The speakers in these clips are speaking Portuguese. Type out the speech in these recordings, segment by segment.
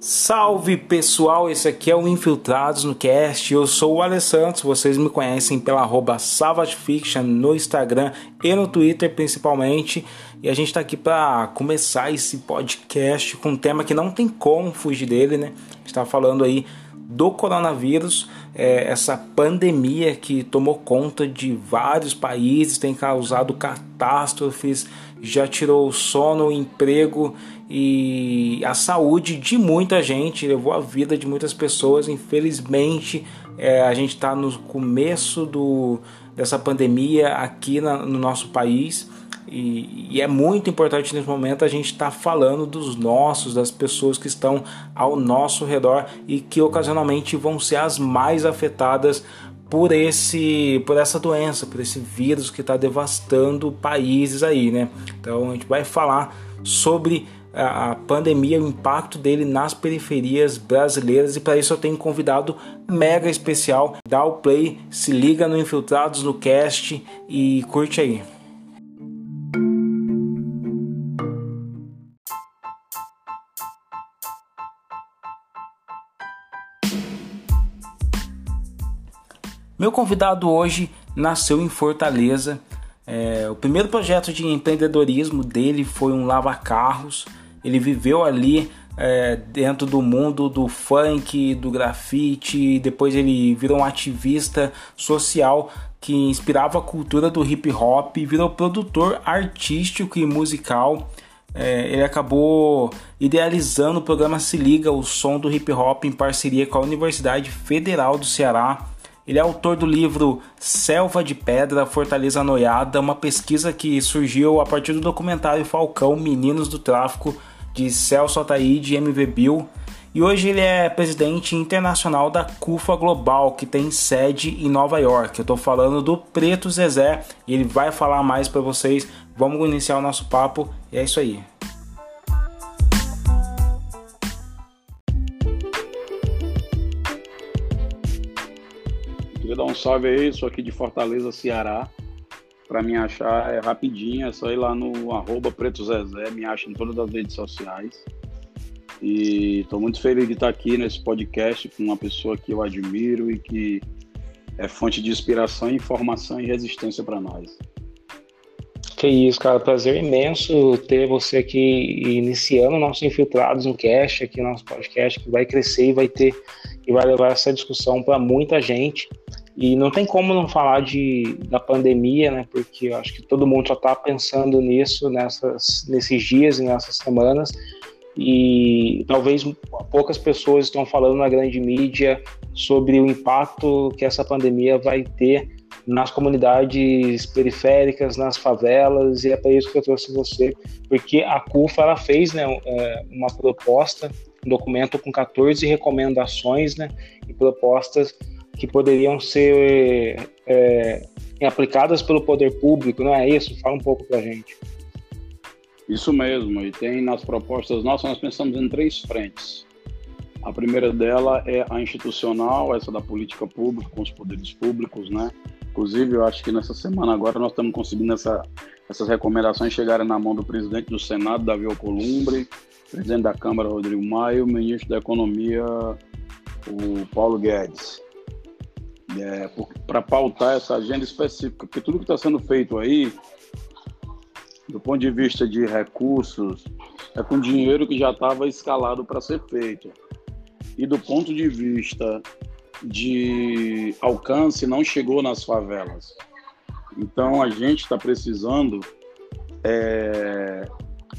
Salve pessoal, esse aqui é o Infiltrados no Cast. Eu sou o Alessandro, vocês me conhecem pela arroba Savage Fiction no Instagram e no Twitter principalmente. E a gente está aqui para começar esse podcast com um tema que não tem como fugir dele, né? Está falando aí do coronavírus, é, essa pandemia que tomou conta de vários países, tem causado catástrofes, já tirou o sono, o emprego e a saúde de muita gente, levou a vida de muitas pessoas. Infelizmente, é, a gente está no começo do, dessa pandemia aqui na, no nosso país. E, e, é muito importante nesse momento a gente estar tá falando dos nossos, das pessoas que estão ao nosso redor e que ocasionalmente vão ser as mais afetadas por esse por essa doença, por esse vírus que está devastando países aí, né? Então a gente vai falar sobre a, pandemia, o impacto dele nas periferias brasileiras e para isso eu tenho um convidado mega especial. Dá o play, se liga no Infiltrados no Cast e curte aí. Meu convidado hoje nasceu em Fortaleza. É, o primeiro projeto de empreendedorismo dele foi um lava-carros. Ele viveu ali é, dentro do mundo do funk, do grafite. Depois ele virou um ativista social que inspirava a cultura do hip hop. Virou produtor artístico e musical. É, ele acabou idealizando o programa Se Liga, o som do hip hop, em parceria com a Universidade Federal do Ceará. Ele é autor do livro Selva de Pedra, Fortaleza Noiada, uma pesquisa que surgiu a partir do documentário Falcão Meninos do Tráfico de Celso Ataíde e MV Bill. E hoje ele é presidente internacional da CUFA Global, que tem sede em Nova York. Eu estou falando do Preto Zezé e ele vai falar mais para vocês. Vamos iniciar o nosso papo e é isso aí. Dar um salve aí, sou aqui de Fortaleza, Ceará. Para me achar é rapidinho, é só ir lá no arroba Preto Zezé, me acha em todas as redes sociais. E estou muito feliz de estar aqui nesse podcast com uma pessoa que eu admiro e que é fonte de inspiração, informação e resistência para nós. Que isso, cara. Prazer imenso ter você aqui iniciando nossos Infiltrados no Cast, aqui nosso podcast, que vai crescer e vai ter e vai levar essa discussão para muita gente. E não tem como não falar de, da pandemia, né? Porque eu acho que todo mundo já está pensando nisso nessas, nesses dias e nessas semanas. E talvez poucas pessoas estão falando na grande mídia sobre o impacto que essa pandemia vai ter nas comunidades periféricas, nas favelas, e é para isso que eu trouxe você, porque a CUFA ela fez né, é, uma proposta, um documento com 14 recomendações né, e propostas que poderiam ser é, aplicadas pelo poder público, não é isso? Fala um pouco para a gente. Isso mesmo, e tem nas propostas nossas, nós pensamos em três frentes. A primeira dela é a institucional, essa da política pública com os poderes públicos, né? Inclusive, eu acho que nessa semana agora nós estamos conseguindo essa, essas recomendações chegarem na mão do presidente do Senado, Davi Alcolumbre, presidente da Câmara, Rodrigo Maio, ministro da Economia, o Paulo Guedes é, para pautar essa agenda específica, porque tudo que está sendo feito aí, do ponto de vista de recursos, é com dinheiro que já estava escalado para ser feito. E do ponto de vista de alcance, não chegou nas favelas. Então a gente está precisando é,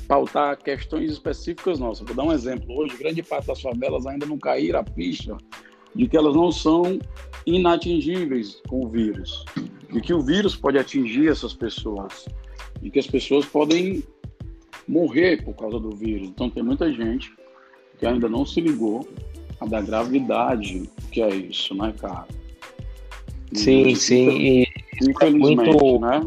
pautar questões específicas nossas. Vou dar um exemplo. Hoje, grande parte das favelas ainda não caíram a ficha de que elas não são inatingíveis com o vírus, de que o vírus pode atingir essas pessoas, de que as pessoas podem morrer por causa do vírus. Então tem muita gente que ainda não se ligou a da gravidade que é isso, né, cara? sim, sim. E infelizmente, muito... né?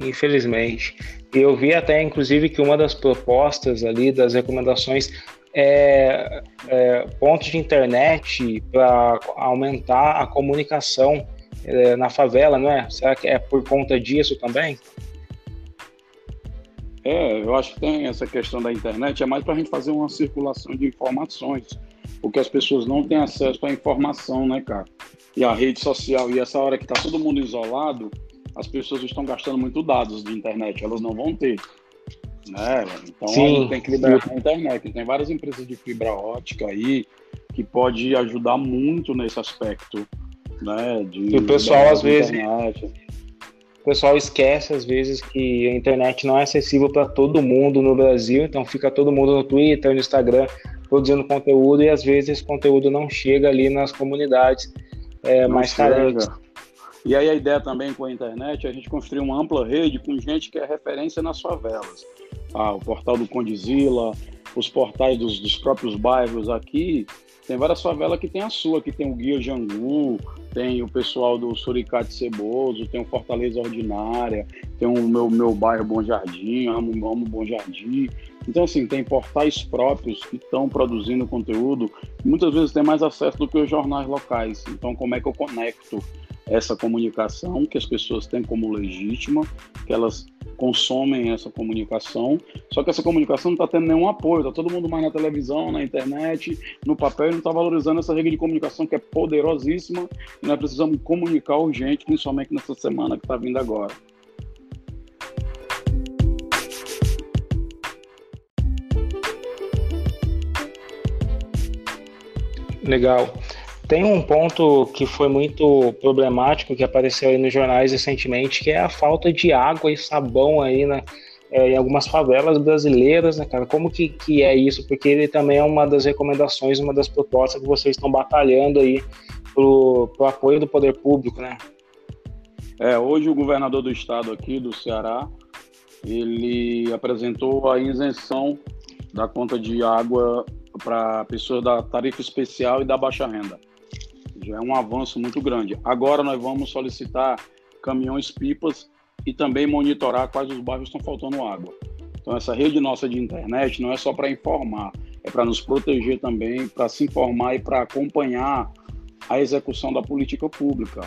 Infelizmente. Eu vi até, inclusive, que uma das propostas ali, das recomendações, é, é, pontos de internet para aumentar a comunicação é, na favela, não é? Será que é por conta disso também? É, eu acho que tem essa questão da internet, é mais para a gente fazer uma circulação de informações, porque as pessoas não têm acesso à informação, né, cara? E a rede social, e essa hora que está todo mundo isolado, as pessoas estão gastando muito dados de internet, elas não vão ter. Né? Então Sim. tem que liberar a internet. Tem várias empresas de fibra ótica aí que pode ajudar muito nesse aspecto. Né? De, e o pessoal às vezes. Internet o pessoal esquece às vezes que a internet não é acessível para todo mundo no Brasil, então fica todo mundo no Twitter, no Instagram produzindo conteúdo e às vezes esse conteúdo não chega ali nas comunidades é, mais carentes. E aí a ideia também com a internet é a gente construir uma ampla rede com gente que é referência nas favelas. Ah, o portal do Condizila, os portais dos, dos próprios bairros aqui, tem várias favelas que tem a sua, que tem o Guia Jangu, tem o pessoal do Suricate Ceboso, tem o Fortaleza Ordinária, tem o meu, meu bairro Bom Jardim, amo, amo Bom Jardim. Então, assim, tem portais próprios que estão produzindo conteúdo, muitas vezes tem mais acesso do que os jornais locais. Então, como é que eu conecto essa comunicação que as pessoas têm como legítima, que elas consomem essa comunicação, só que essa comunicação não está tendo nenhum apoio, está todo mundo mais na televisão, na internet, no papel, e não está valorizando essa rede de comunicação que é poderosíssima e nós precisamos comunicar urgente, principalmente nessa semana que está vindo agora. Legal. Tem um ponto que foi muito problemático que apareceu aí nos jornais recentemente, que é a falta de água e sabão aí na, é, em algumas favelas brasileiras, né, cara? Como que, que é isso? Porque ele também é uma das recomendações, uma das propostas que vocês estão batalhando aí pro, pro apoio do poder público, né? É, hoje o governador do estado aqui, do Ceará, ele apresentou a isenção da conta de água para pessoas da tarifa especial e da baixa renda já é um avanço muito grande. Agora nós vamos solicitar caminhões-pipas e também monitorar quais os bairros estão faltando água. Então, essa rede nossa de internet não é só para informar, é para nos proteger também, para se informar e para acompanhar a execução da política pública.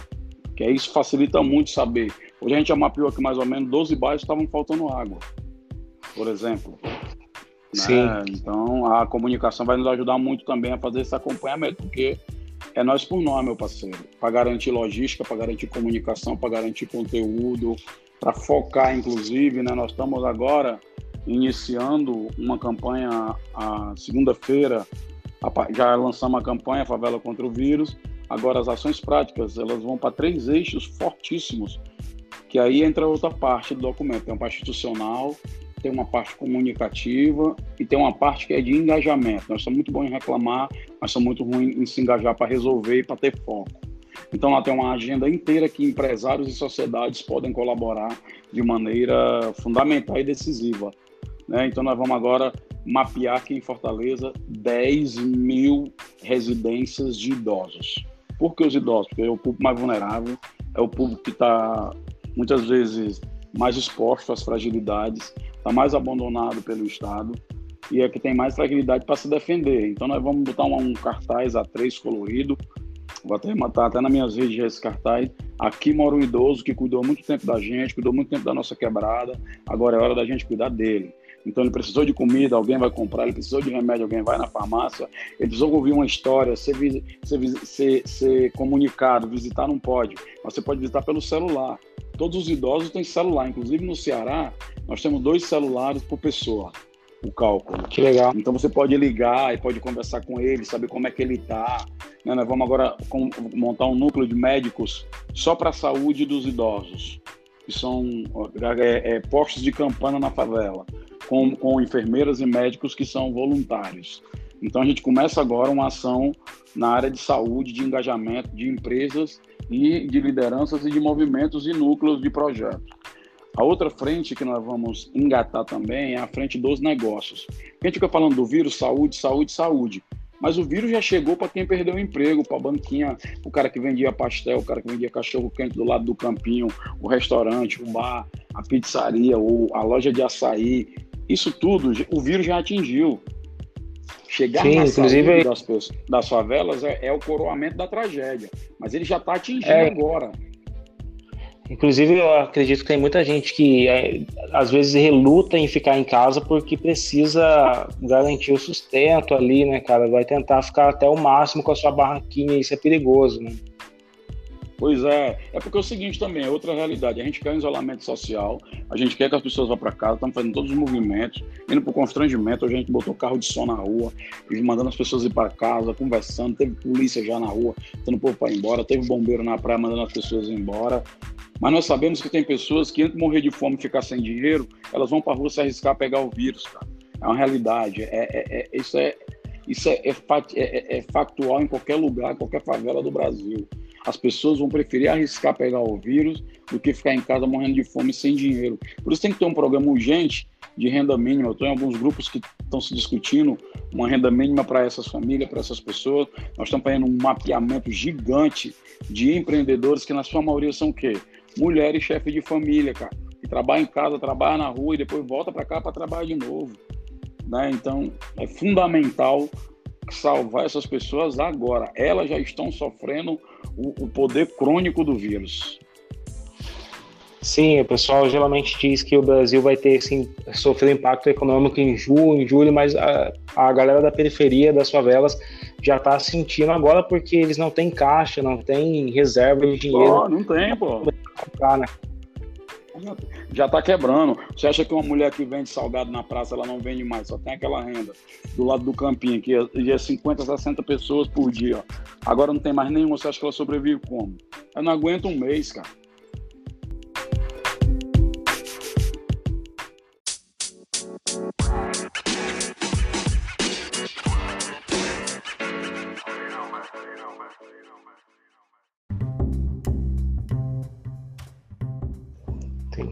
Que é isso facilita muito saber. Hoje a gente já mapeou aqui mais ou menos 12 bairros que estavam faltando água, por exemplo. Sim. Né? Então, a comunicação vai nos ajudar muito também a fazer esse acompanhamento, porque é nós por nós, meu parceiro, para garantir logística, para garantir comunicação, para garantir conteúdo, para focar, inclusive, né? Nós estamos agora iniciando uma campanha a segunda-feira, já lançamos a campanha Favela contra o Vírus. Agora as ações práticas, elas vão para três eixos fortíssimos, que aí entra outra parte do documento, tem uma parte institucional, tem uma parte comunicativa e tem uma parte que é de engajamento. Nós somos muito bons em reclamar, mas somos muito ruins em se engajar para resolver e para ter foco. Então lá tem uma agenda inteira que empresários e sociedades podem colaborar de maneira fundamental e decisiva. Né? Então nós vamos agora mapear aqui em Fortaleza 10 mil residências de idosos. Por que os idosos? Porque é o público mais vulnerável, é o público que está muitas vezes mais exposto às fragilidades, está mais abandonado pelo Estado e é que tem mais fragilidade para se defender. Então nós vamos botar um, um cartaz A3 colorido, vou até matar até nas minhas redes esse cartaz. Aqui mora um idoso que cuidou muito tempo da gente, cuidou muito tempo da nossa quebrada, agora é hora da gente cuidar dele. Então ele precisou de comida, alguém vai comprar, ele precisou de remédio, alguém vai na farmácia, ele precisou ouvir uma história, ser, ser, ser, ser comunicado, visitar não pode, mas você pode visitar pelo celular. Todos os idosos têm celular, inclusive no Ceará, nós temos dois celulares por pessoa, o cálculo. Que legal. Então você pode ligar e pode conversar com ele, saber como é que ele está. Né? Nós vamos agora montar um núcleo de médicos só para a saúde dos idosos, que são é, é, postos de campana na favela, com, com enfermeiras e médicos que são voluntários. Então a gente começa agora uma ação na área de saúde, de engajamento de empresas e de lideranças e de movimentos e núcleos de projeto. A outra frente que nós vamos engatar também é a frente dos negócios. A gente fica falando do vírus, saúde, saúde, saúde. Mas o vírus já chegou para quem perdeu o emprego, para a banquinha, o cara que vendia pastel, o cara que vendia cachorro quente do lado do campinho, o restaurante, o bar, a pizzaria, ou a loja de açaí. Isso tudo o vírus já atingiu. Chegar Sim, na inclusive... saúde das, das favelas é, é, o coroamento da tragédia. Mas ele já está atingindo é... agora. Inclusive, eu acredito que tem muita gente que é, às vezes reluta em ficar em casa porque precisa garantir o sustento ali, né, cara? Vai tentar ficar até o máximo com a sua barraquinha, isso é perigoso, né? Pois é, é porque é o seguinte também, é outra realidade. A gente quer um isolamento social, a gente quer que as pessoas vá para casa, estamos fazendo todos os movimentos, indo para o constrangimento. A gente botou carro de som na rua, mandando as pessoas ir para casa, conversando. Teve polícia já na rua, dando o povo para ir embora, teve bombeiro na praia mandando as pessoas ir embora. Mas nós sabemos que tem pessoas que, antes de morrer de fome e ficar sem dinheiro, elas vão para a rua se arriscar a pegar o vírus, cara. É uma realidade. É, é, é isso é, isso é, é, é factual em qualquer lugar, em qualquer favela do Brasil as pessoas vão preferir arriscar pegar o vírus do que ficar em casa morrendo de fome sem dinheiro. Por isso tem que ter um programa urgente de renda mínima. Eu estou em alguns grupos que estão se discutindo uma renda mínima para essas famílias, para essas pessoas. Nós estamos fazendo um mapeamento gigante de empreendedores que na sua maioria são o quê? Mulheres chefes de família, cara, que trabalham em casa, trabalham na rua e depois volta para cá para trabalhar de novo. Né? Então, é fundamental salvar essas pessoas agora. Elas já estão sofrendo o, o poder crônico do vírus. Sim, o pessoal geralmente diz que o Brasil vai ter assim, sofrer impacto econômico em junho, em julho, mas a, a galera da periferia, das favelas, já está sentindo agora porque eles não têm caixa, não têm reserva de dinheiro. Pô, não tem, pô. Comprar, né? Já está quebrando. Você acha que uma mulher que vende salgado na praça, ela não vende mais, só tem aquela renda do lado do campinho, que é 50, 60 pessoas por dia. Agora não tem mais nenhuma, você acha que ela sobrevive como? Ela não aguenta um mês, cara.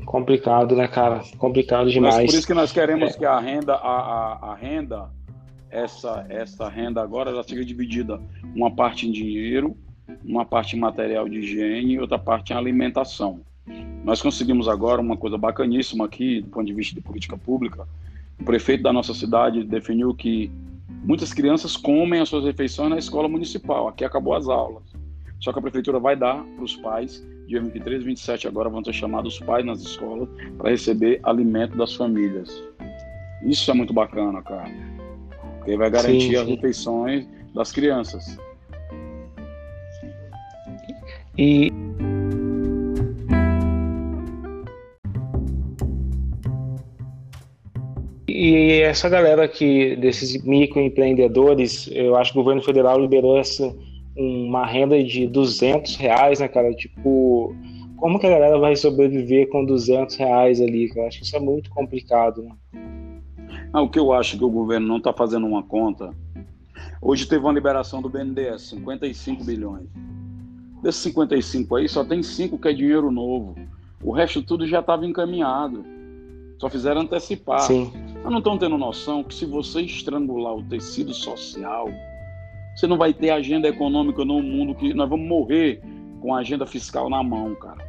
Complicado, né, cara? Complicado demais. Mas por isso que nós queremos é. que a renda, a, a, a, renda, essa, essa renda agora, ela seja dividida uma parte em dinheiro, uma parte em material de higiene e outra parte em alimentação. Nós conseguimos agora uma coisa bacaníssima aqui, do ponto de vista de política pública. O prefeito da nossa cidade definiu que muitas crianças comem as suas refeições na escola municipal. Aqui acabou as aulas. Só que a prefeitura vai dar para os pais dia 23 e 27 agora vão ter chamado os pais nas escolas para receber alimento das famílias. Isso é muito bacana, cara. Porque vai garantir sim, sim. as refeições das crianças. E E essa galera aqui, desses microempreendedores, eu acho que o governo federal liberou essa, uma renda de 200 reais, né, cara? Tipo, como que a galera vai sobreviver com 200 reais ali? Eu acho que isso é muito complicado, né? Ah, o que eu acho que o governo não está fazendo uma conta. Hoje teve uma liberação do BNDES, 55 bilhões. Desses 55 aí, só tem 5 que é dinheiro novo. O resto tudo já estava encaminhado. Só fizeram antecipar. Sim. Mas não estão tendo noção que se você estrangular o tecido social, você não vai ter agenda econômica no mundo que nós vamos morrer com a agenda fiscal na mão, cara.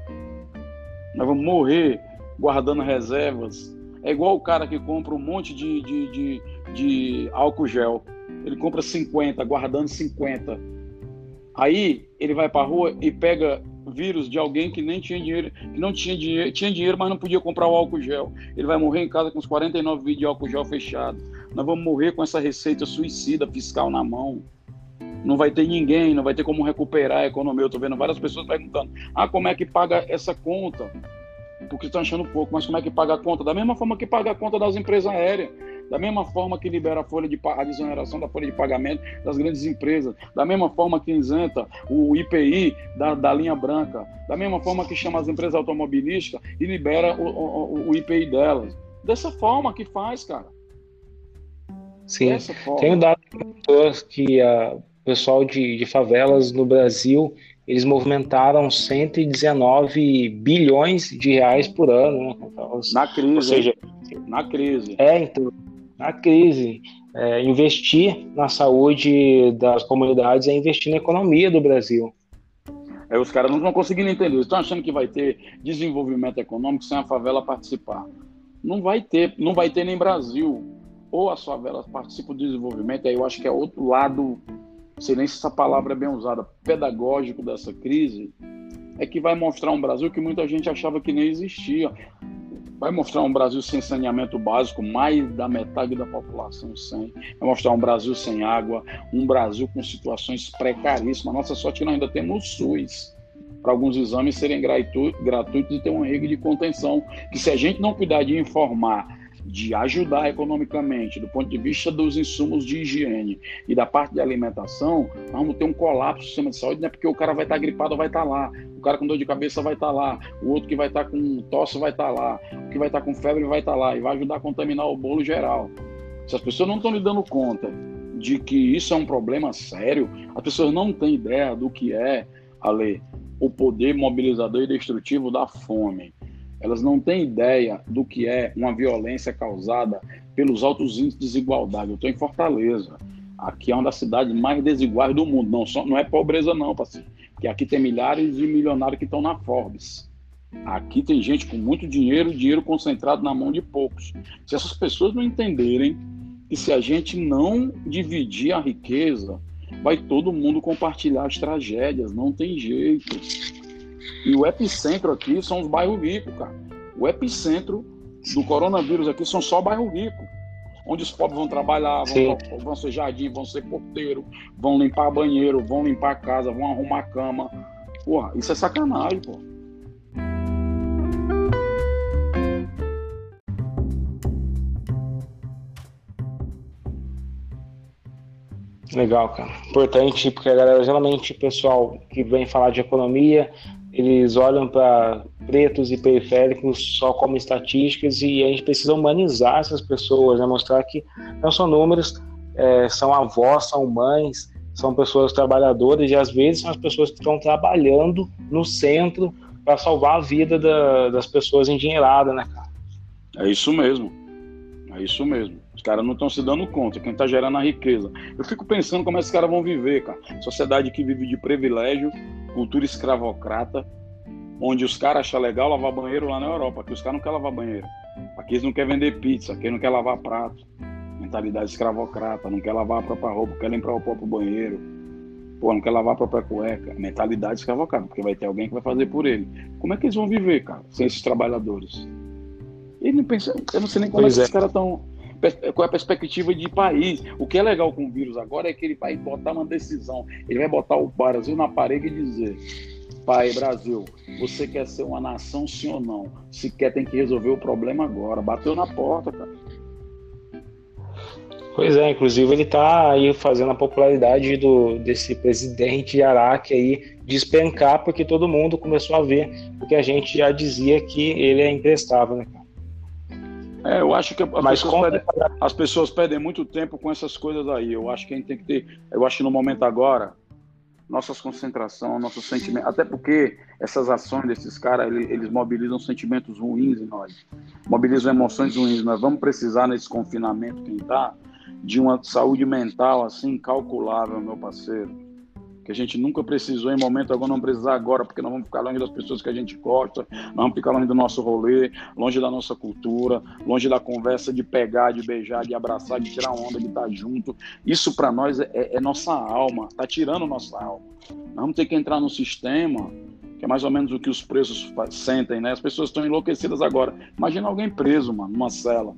Nós vamos morrer guardando reservas. É igual o cara que compra um monte de, de, de, de álcool gel. Ele compra 50, guardando 50. Aí ele vai para rua e pega vírus de alguém que nem tinha dinheiro, que não tinha dinheiro, tinha dinheiro, mas não podia comprar o álcool gel. Ele vai morrer em casa com os 49 vidros de álcool gel fechado. Nós vamos morrer com essa receita suicida fiscal na mão não vai ter ninguém, não vai ter como recuperar a economia. Eu estou vendo várias pessoas perguntando: ah, como é que paga essa conta? Porque estão achando pouco, mas como é que paga a conta? Da mesma forma que paga a conta das empresas aéreas, da mesma forma que libera a folha de a desoneração da folha de pagamento das grandes empresas, da mesma forma que isenta o IPI da, da linha branca, da mesma forma que chama as empresas automobilísticas e libera o, o, o IPI delas. Dessa forma que faz, cara. Sim, tenho dado pessoas que a pessoal de, de favelas no Brasil, eles movimentaram 119 bilhões de reais por ano. Né? Na crise. Ou seja, na crise. É, então, na crise. É, investir na saúde das comunidades é investir na economia do Brasil. Aí os caras não estão conseguindo entender. Estão achando que vai ter desenvolvimento econômico sem a favela participar. Não vai ter, não vai ter nem Brasil. Ou as favelas participam do desenvolvimento, aí eu acho que é outro lado sei nem se essa palavra é bem usada, pedagógico dessa crise, é que vai mostrar um Brasil que muita gente achava que nem existia. Vai mostrar um Brasil sem saneamento básico, mais da metade da população sem. Vai mostrar um Brasil sem água, um Brasil com situações precaríssimas. Nossa sorte nós ainda temos o SUS para alguns exames serem gratuitos e ter uma regra de contenção. Que se a gente não cuidar de informar de ajudar economicamente, do ponto de vista dos insumos de higiene e da parte de alimentação, vamos ter um colapso do sistema de saúde, não é porque o cara vai estar gripado vai estar lá, o cara com dor de cabeça vai estar lá, o outro que vai estar com tosse vai estar lá, o que vai estar com febre vai estar lá. E vai ajudar a contaminar o bolo geral. Se as pessoas não estão lhe dando conta de que isso é um problema sério, as pessoas não têm ideia do que é, Ale, o poder mobilizador e destrutivo da fome. Elas não têm ideia do que é uma violência causada pelos altos índices de desigualdade. Eu estou em Fortaleza. Aqui é uma das cidades mais desiguais do mundo. Não, só, não é pobreza, não, parceiro. Porque aqui tem milhares de milionários que estão na Forbes. Aqui tem gente com muito dinheiro, dinheiro concentrado na mão de poucos. Se essas pessoas não entenderem que se a gente não dividir a riqueza, vai todo mundo compartilhar as tragédias, não tem jeito. E o epicentro aqui são os bairros ricos, cara. O epicentro do coronavírus aqui são só bairros ricos. Onde os pobres vão trabalhar, vão, vão ser jardim, vão ser porteiro, vão limpar banheiro, vão limpar a casa, vão arrumar a cama. Porra, isso é sacanagem, pô. Legal, cara. Importante, porque a galera, geralmente, o pessoal que vem falar de economia, eles olham para pretos e periféricos só como estatísticas e a gente precisa humanizar essas pessoas, né? mostrar que não são números, é, são avós, são mães, são pessoas trabalhadoras e às vezes são as pessoas que estão trabalhando no centro para salvar a vida da, das pessoas endinheiradas, né, cara? É isso mesmo. É isso mesmo. Os caras não estão se dando conta, quem está gerando a riqueza. Eu fico pensando como esses caras vão viver, cara. Sociedade que vive de privilégio, cultura escravocrata, onde os caras acham legal lavar banheiro lá na Europa. Aqui os caras não querem lavar banheiro. Aqui eles não querem vender pizza, aqui não querem lavar prato. Mentalidade escravocrata, não quer lavar a própria roupa, quer limpar o próprio banheiro. Pô, não quer lavar a própria cueca. Mentalidade escravocrata, porque vai ter alguém que vai fazer por ele. Como é que eles vão viver, cara, sem esses trabalhadores? Ele não pensa, eu não sei nem como é que é. esses caras estão qual é a perspectiva de país. O que é legal com o vírus agora é que ele vai botar uma decisão. Ele vai botar o Brasil na parede e dizer: Pai, Brasil, você quer ser uma nação sim ou não? Se quer, tem que resolver o problema agora. Bateu na porta, cara. Pois é, inclusive ele está aí fazendo a popularidade do, desse presidente Araque aí despencar, porque todo mundo começou a ver, porque a gente já dizia que ele é imprestável, né, cara? É, eu acho que Mas pessoas perdem, as pessoas perdem muito tempo com essas coisas aí. Eu acho que a gente tem que ter. Eu acho que no momento agora, nossas concentração, nossos sentimentos. Até porque essas ações desses caras, eles, eles, mobilizam sentimentos ruins em nós, mobilizam emoções ruins. Nós vamos precisar nesse confinamento, quem está, de uma saúde mental assim incalculável, meu parceiro que a gente nunca precisou em momento algum, não precisar agora, porque nós vamos ficar longe das pessoas que a gente gosta, nós vamos ficar longe do nosso rolê, longe da nossa cultura, longe da conversa de pegar, de beijar, de abraçar, de tirar onda, de estar junto. Isso para nós é, é, nossa alma, tá tirando nossa alma. Nós vamos ter que entrar no sistema que é mais ou menos o que os presos sentem, né? As pessoas estão enlouquecidas agora. Imagina alguém preso, mano, numa cela.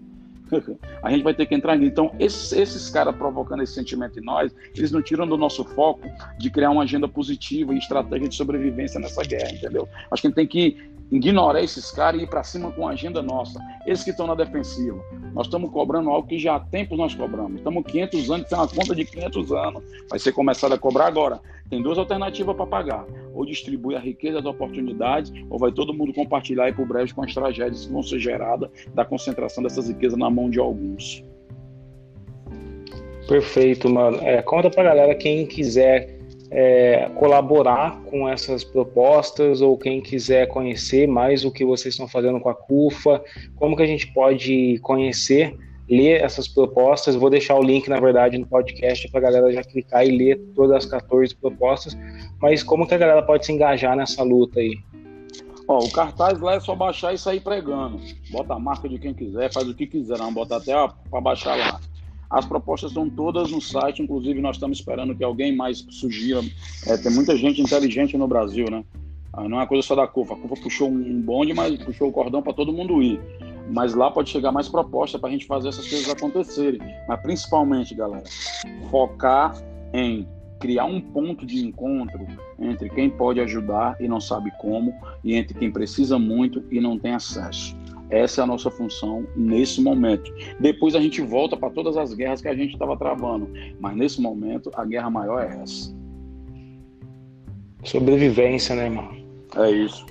a gente vai ter que entrar nisso. Então, esses, esses caras provocando esse sentimento em nós, eles não tiram do nosso foco de criar uma agenda positiva e estratégia de sobrevivência nessa guerra, entendeu? Acho que a gente tem que ignorar esses caras e ir para cima com a agenda nossa. Esses que estão na defensiva. Nós estamos cobrando algo que já há tempos nós cobramos. Estamos 500 anos, tem uma conta de 500 anos. Vai ser começado a cobrar agora. Tem duas alternativas para pagar. Ou distribui a riqueza das oportunidades, ou vai todo mundo compartilhar aí por breve com as tragédias que vão ser geradas da concentração dessas riquezas na mão de alguns. Perfeito, mano. É, conta pra galera quem quiser é, colaborar com essas propostas ou quem quiser conhecer mais o que vocês estão fazendo com a CUFA, como que a gente pode conhecer, ler essas propostas. Vou deixar o link, na verdade, no podcast para a galera já clicar e ler todas as 14 propostas. Mas como que a galera pode se engajar nessa luta aí? Ó, o cartaz lá é só baixar e sair pregando. Bota a marca de quem quiser, faz o que quiser, não bota até para baixar lá. As propostas estão todas no site, inclusive nós estamos esperando que alguém mais sugira. É, tem muita gente inteligente no Brasil, né? Ah, não é coisa só da CUFA. A CUFA puxou um bonde, mas puxou o cordão para todo mundo ir. Mas lá pode chegar mais proposta para a gente fazer essas coisas acontecerem. Mas principalmente, galera, focar em criar um ponto de encontro entre quem pode ajudar e não sabe como, e entre quem precisa muito e não tem acesso. Essa é a nossa função nesse momento. Depois a gente volta para todas as guerras que a gente estava travando, mas nesse momento a guerra maior é essa. Sobrevivência, né, irmão? É isso.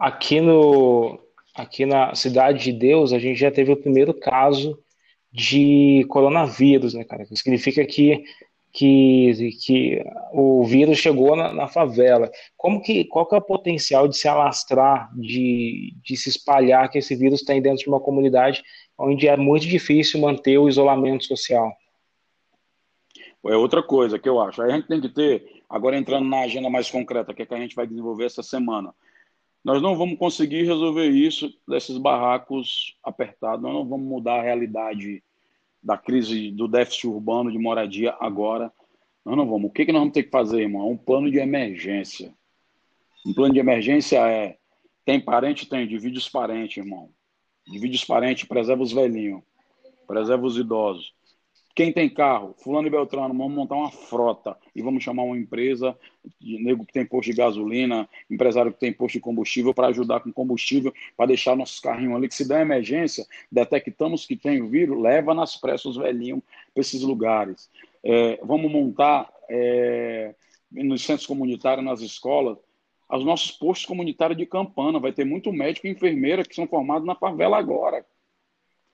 Aqui no aqui na cidade de Deus, a gente já teve o primeiro caso de coronavírus, né, cara? significa que, que, que o vírus chegou na, na, favela. Como que, qual que é o potencial de se alastrar, de, de se espalhar que esse vírus tem dentro de uma comunidade onde é muito difícil manter o isolamento social? É outra coisa que eu acho. A gente tem que ter, agora entrando na agenda mais concreta, que é que a gente vai desenvolver essa semana. Nós não vamos conseguir resolver isso desses barracos apertados, nós não vamos mudar a realidade da crise do déficit urbano de moradia agora. Nós não vamos. O que, que nós vamos ter que fazer, irmão? Um plano de emergência. Um plano de emergência é: tem parente? Tem, divide os parentes, irmão. Divide os parentes, preserva os velhinhos, preserva os idosos. Quem tem carro? Fulano e Beltrano, vamos montar uma frota e vamos chamar uma empresa, de nego que tem posto de gasolina, empresário que tem posto de combustível para ajudar com combustível, para deixar nossos carrinhos ali, que se der emergência, detectamos que tem o vírus, leva nas pressas os velhinhos para esses lugares. É, vamos montar é, nos centros comunitários, nas escolas, os nossos postos comunitários de campana. Vai ter muito médico e enfermeira que são formados na favela agora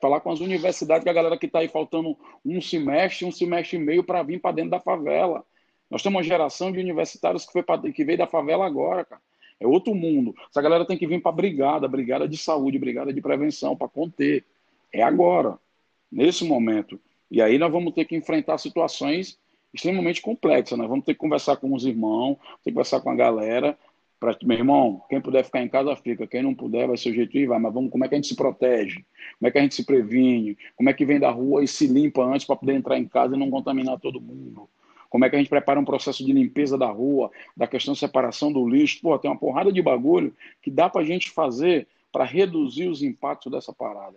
falar com as universidades, que a galera que está aí faltando um semestre, um semestre e meio para vir para dentro da favela. Nós temos uma geração de universitários que, foi pra, que veio da favela agora, cara. É outro mundo. Essa galera tem que vir para brigada, brigada de saúde, brigada de prevenção, para conter. É agora, nesse momento. E aí nós vamos ter que enfrentar situações extremamente complexas. Nós né? vamos ter que conversar com os irmãos, ter que conversar com a galera, para meu irmão, quem puder ficar em casa fica, quem não puder vai ser o jeito e vai, mas vamos, como é que a gente se protege? Como é que a gente se previne? Como é que vem da rua e se limpa antes para poder entrar em casa e não contaminar todo mundo? Como é que a gente prepara um processo de limpeza da rua, da questão de separação do lixo? Pô, tem uma porrada de bagulho que dá para a gente fazer para reduzir os impactos dessa parada.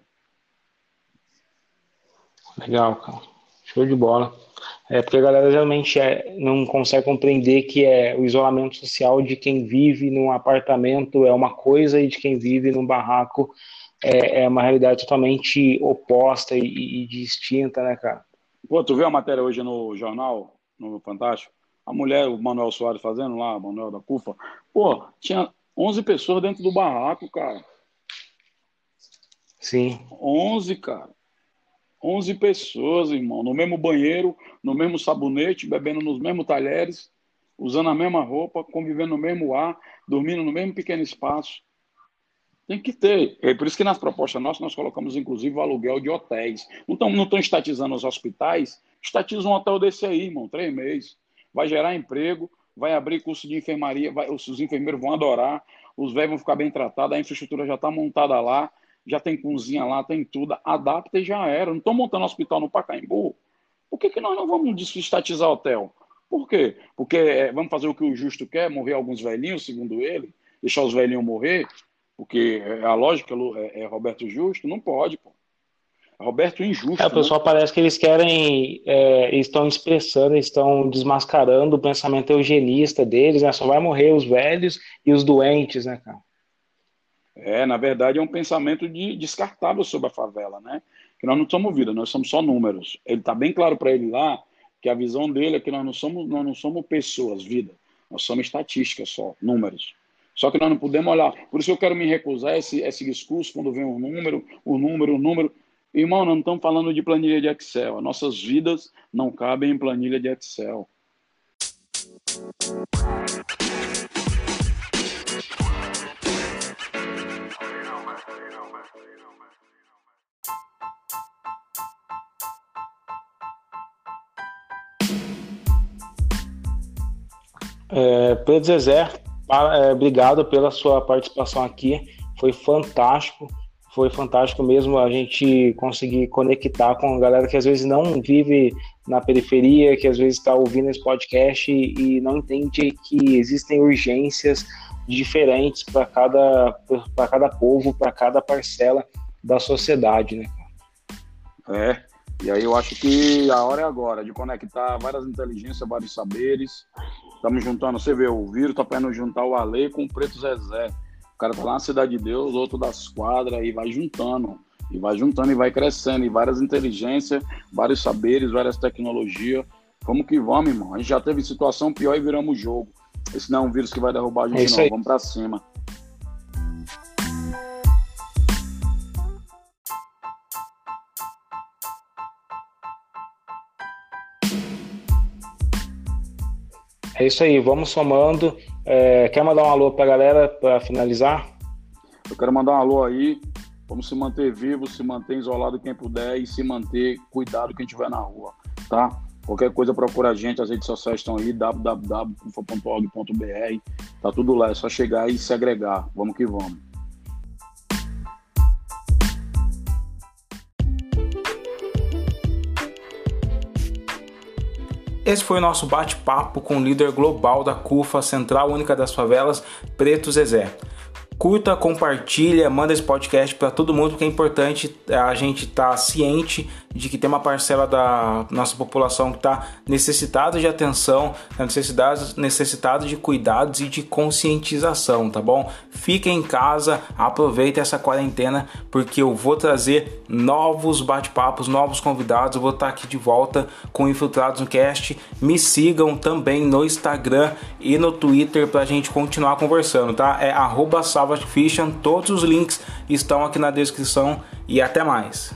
Legal, cara. Show de bola. É porque a galera realmente é, não consegue compreender que é o isolamento social de quem vive num apartamento é uma coisa e de quem vive num barraco é, é uma realidade totalmente oposta e, e, distinta, né, cara? Pô, tu viu a matéria hoje no jornal, no Fantástico? A mulher, o Manuel Soares fazendo lá, o Manuel da CUFA. Pô, tinha 11 pessoas dentro do barraco, cara. Sim. 11, cara. 11 pessoas, irmão, no mesmo banheiro, no mesmo sabonete, bebendo nos mesmos talheres, usando a mesma roupa, convivendo no mesmo ar, dormindo no mesmo pequeno espaço. Tem que ter. É por isso que nas propostas nossas nós colocamos, inclusive, o aluguel de hotéis. Não estão não estatizando os hospitais, estatiza um hotel desse aí, irmão, três meses. Vai gerar emprego, vai abrir curso de enfermaria, vai, os enfermeiros vão adorar, os velhos vão ficar bem tratados, a infraestrutura já está montada lá, já tem cozinha lá, tem tudo, adapta e já era. Não estão montando hospital no Pacaembu. Por que, que nós não vamos desestatizar hotel? Por quê? Porque é, vamos fazer o que o justo quer, morrer alguns velhinhos, segundo ele, deixar os velhinhos morrer, porque é a lógica é, é Roberto Justo, não pode, pô. Roberto injusto. É, o pessoal né? parece que eles querem, é, estão expressando, estão desmascarando o pensamento eugenista deles, né? Só vai morrer os velhos e os doentes, né, cara? É, na verdade, é um pensamento de, descartável sobre a favela, né? Que nós não somos vida, nós somos só números. Ele está bem claro para ele lá que a visão dele é que nós não somos, nós não somos pessoas, vida. Nós somos estatísticas só, números. Só que nós não podemos olhar. Por isso eu quero me recusar a esse, esse discurso quando vem o número, o número, o número. Irmão, não estamos falando de planilha de Excel. Nossas vidas não cabem em planilha de Excel. É, Pedro Zezé, é, obrigado pela sua participação aqui, foi fantástico. foi fantástico mesmo a gente conseguir conectar com a galera que às vezes não vive na periferia, que às vezes está ouvindo esse podcast e, e não entende que existem urgências diferentes para cada, cada povo, para cada parcela da sociedade, né? É, e aí eu acho que a hora é agora de conectar várias inteligências, vários saberes. Estamos juntando, você vê, o Viro tá querendo juntar o Ale com o Preto Zezé. O cara tá lá na Cidade de Deus, outro das quadras, e vai juntando. E vai juntando e vai crescendo. E várias inteligências, vários saberes, várias tecnologias. Como que vamos, irmão? A gente já teve situação pior e viramos o jogo. Esse não é um vírus que vai derrubar a gente, é não. Vamos pra cima. É isso aí, vamos somando. É, quer mandar um alô para a galera para finalizar? Eu quero mandar um alô aí. Vamos se manter vivo, se manter isolado quem puder e se manter cuidado quem estiver na rua, tá? Qualquer coisa procura a gente, as redes sociais estão aí, www.ufa.org.br, tá tudo lá, é só chegar e se agregar. Vamos que vamos. Esse foi o nosso bate-papo com o líder global da CUFA, Central Única das Favelas, Preto Zezé curta, compartilha, manda esse podcast para todo mundo, porque é importante a gente estar tá ciente de que tem uma parcela da nossa população que está necessitada de atenção, tá necessitada, de cuidados e de conscientização, tá bom? Fique em casa, aproveite essa quarentena, porque eu vou trazer novos bate-papos, novos convidados, eu vou estar tá aqui de volta com Infiltrados no Cast. Me sigam também no Instagram e no Twitter para a gente continuar conversando, tá? É arroba Fiction, todos os links estão aqui na descrição e até mais.